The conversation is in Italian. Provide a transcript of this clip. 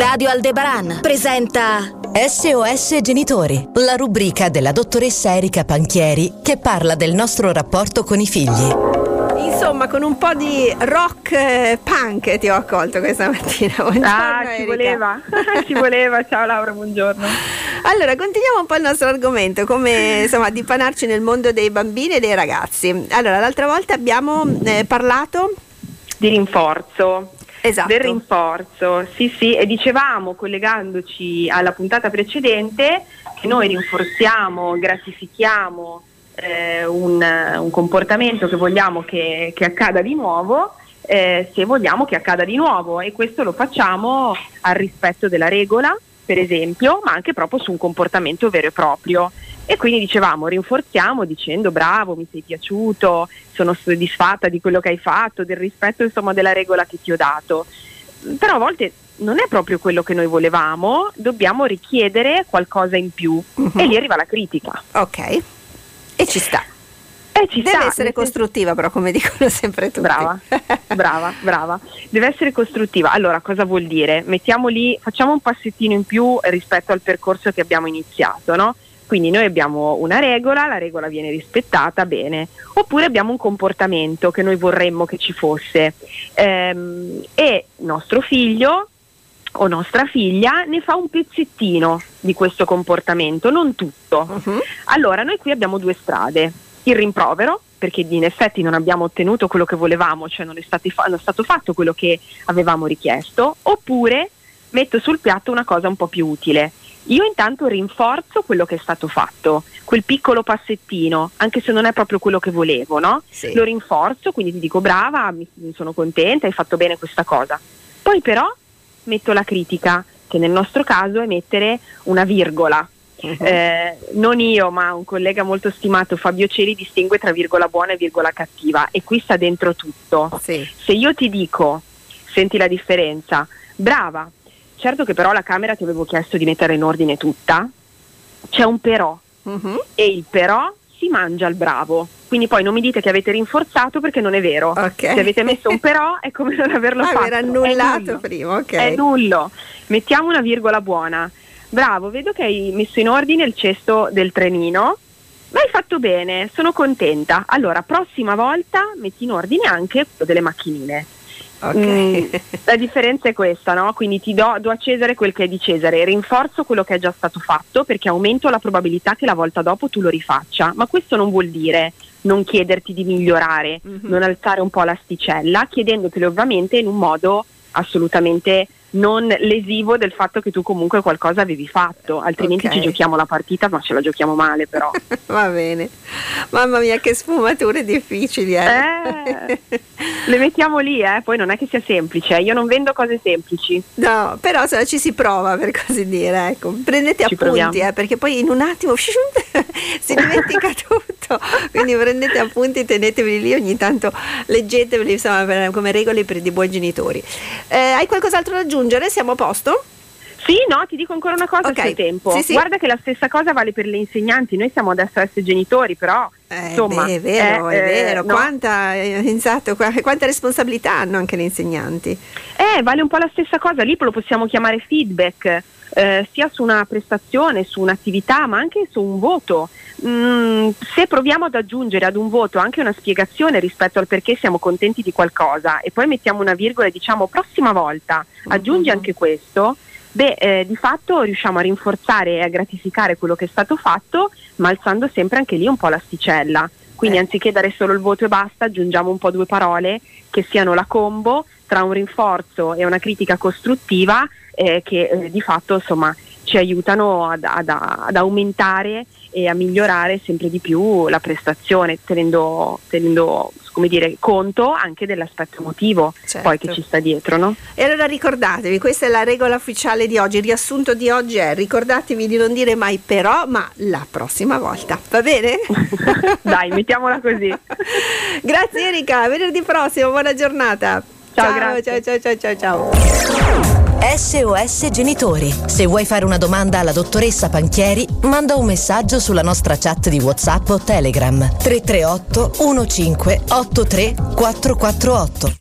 Radio Aldebaran presenta SOS Genitori, la rubrica della dottoressa Erika Panchieri che parla del nostro rapporto con i figli. Insomma, con un po' di rock eh, punk ti ho accolto questa mattina. Buongiorno, ah, ci Erika. voleva, ci voleva. Ciao Laura, buongiorno. Allora, continuiamo un po' il nostro argomento, come insomma dipanarci nel mondo dei bambini e dei ragazzi. Allora, l'altra volta abbiamo eh, parlato Di rinforzo. Esatto. Del rinforzo, sì sì, e dicevamo collegandoci alla puntata precedente che noi rinforziamo, gratifichiamo eh, un, un comportamento che vogliamo che, che accada di nuovo eh, se vogliamo che accada di nuovo e questo lo facciamo al rispetto della regola, per esempio, ma anche proprio su un comportamento vero e proprio. E quindi dicevamo, rinforziamo dicendo bravo, mi sei piaciuto, sono soddisfatta di quello che hai fatto, del rispetto insomma della regola che ti ho dato. Però a volte non è proprio quello che noi volevamo, dobbiamo richiedere qualcosa in più Mhm. e lì arriva la critica. Ok. E ci sta. E ci Deve sta, essere costruttiva, però, come dicono sempre tutti. Brava, brava, brava. Deve essere costruttiva. Allora, cosa vuol dire? Mettiamo lì, facciamo un passettino in più rispetto al percorso che abbiamo iniziato, no? Quindi noi abbiamo una regola, la regola viene rispettata, bene. Oppure abbiamo un comportamento che noi vorremmo che ci fosse Ehm, e nostro figlio o nostra figlia ne fa un pezzettino di questo comportamento, non tutto. Mhm. Allora, noi qui abbiamo due strade. Il rimprovero, perché in effetti non abbiamo ottenuto quello che volevamo, cioè non è, stati fa- non è stato fatto quello che avevamo richiesto, oppure metto sul piatto una cosa un po' più utile. Io intanto rinforzo quello che è stato fatto, quel piccolo passettino, anche se non è proprio quello che volevo, no? Sì. Lo rinforzo, quindi ti dico brava, mi, sono contenta, hai fatto bene questa cosa. Poi però metto la critica, che nel nostro caso è mettere una virgola. Mhm. Eh, non io, ma un collega molto stimato, Fabio Ceri, distingue tra virgola buona e virgola cattiva e qui sta dentro tutto. Sì. Se io ti dico, senti la differenza, brava, certo che però la camera ti avevo chiesto di mettere in ordine tutta, c'è un però Mhm. e il però si mangia il bravo. Quindi poi non mi dite che avete rinforzato perché non è vero. Ok. Se avete messo un però è come non averlo fatto. Aver annullato prima, ok. È nullo. Mettiamo una virgola buona. Bravo, vedo che hai messo in ordine il cesto del trenino. Ma hai fatto bene, sono contenta. Allora, prossima volta metti in ordine anche quello delle macchinine. Ok. Mm, la differenza è questa, no? Quindi ti do, do a Cesare quel che è di Cesare, rinforzo quello che è già stato fatto perché aumento la probabilità che la volta dopo tu lo rifaccia. Ma questo non vuol dire non chiederti di migliorare, Mhm. non alzare un po' l'asticella, chiedendotelo ovviamente in un modo assolutamente non lesivo del fatto che tu comunque qualcosa avevi fatto, altrimenti Ok. ci giochiamo la partita, ma ce la giochiamo male però. Va bene. Mamma mia, che sfumature difficili. Eh. Eh, le mettiamo lì, eh? poi non è che sia semplice, eh. io non vendo cose semplici. No, però insomma, ci si prova per così dire. Ecco. Prendete Ci appunti, eh, perché poi in un attimo si dimentica tutto. Quindi prendete appunti, teneteveli lì, ogni tanto leggeteveli insomma, come regole per dei buoni genitori. Eh, hai qualcos'altro da aggiungere? Siamo a posto? Sì, no, ti dico ancora una cosa Ok. sul tempo. Sì, sì. Guarda che la stessa cosa vale per le insegnanti, noi siamo adesso essere genitori, però Eh, insomma, beh, è vero, eh, è vero. eh, no. Quanta, eh, esatto, qua- quanta responsabilità hanno anche le insegnanti. Eh, vale un po' la stessa cosa, lì lo possiamo chiamare feedback, eh, sia su una prestazione, su un'attività, ma anche su un voto. Mm, se proviamo ad aggiungere ad un voto anche una spiegazione rispetto al perché siamo contenti di qualcosa e poi mettiamo una virgola e diciamo prossima volta aggiungi Mhm. anche questo, beh, eh, di fatto riusciamo a rinforzare e a gratificare quello che è stato fatto, ma alzando sempre anche lì un po' l'asticella. Quindi Eh. anziché dare solo il voto e basta, aggiungiamo un po' due parole che siano la combo tra un rinforzo e una critica costruttiva eh, che eh, di fatto insomma ci aiutano ad, ad- ad aumentare e a migliorare sempre di più la prestazione, tenendo, tenendo come dire, conto anche dell'aspetto emotivo Certo. poi che ci sta dietro, no? E allora ricordatevi, questa è la regola ufficiale di oggi, il riassunto di oggi è ricordatevi di non dire mai però, ma la prossima volta, va bene? Dai, mettiamola così. Grazie Erika, venerdì prossimo, buona giornata. Ciao, ciao, grazie. ciao, ciao, ciao, ciao. SOS Genitori. Se vuoi fare una domanda alla dottoressa Panchieri, manda un messaggio sulla nostra chat di WhatsApp o Telegram 338 15 83 448.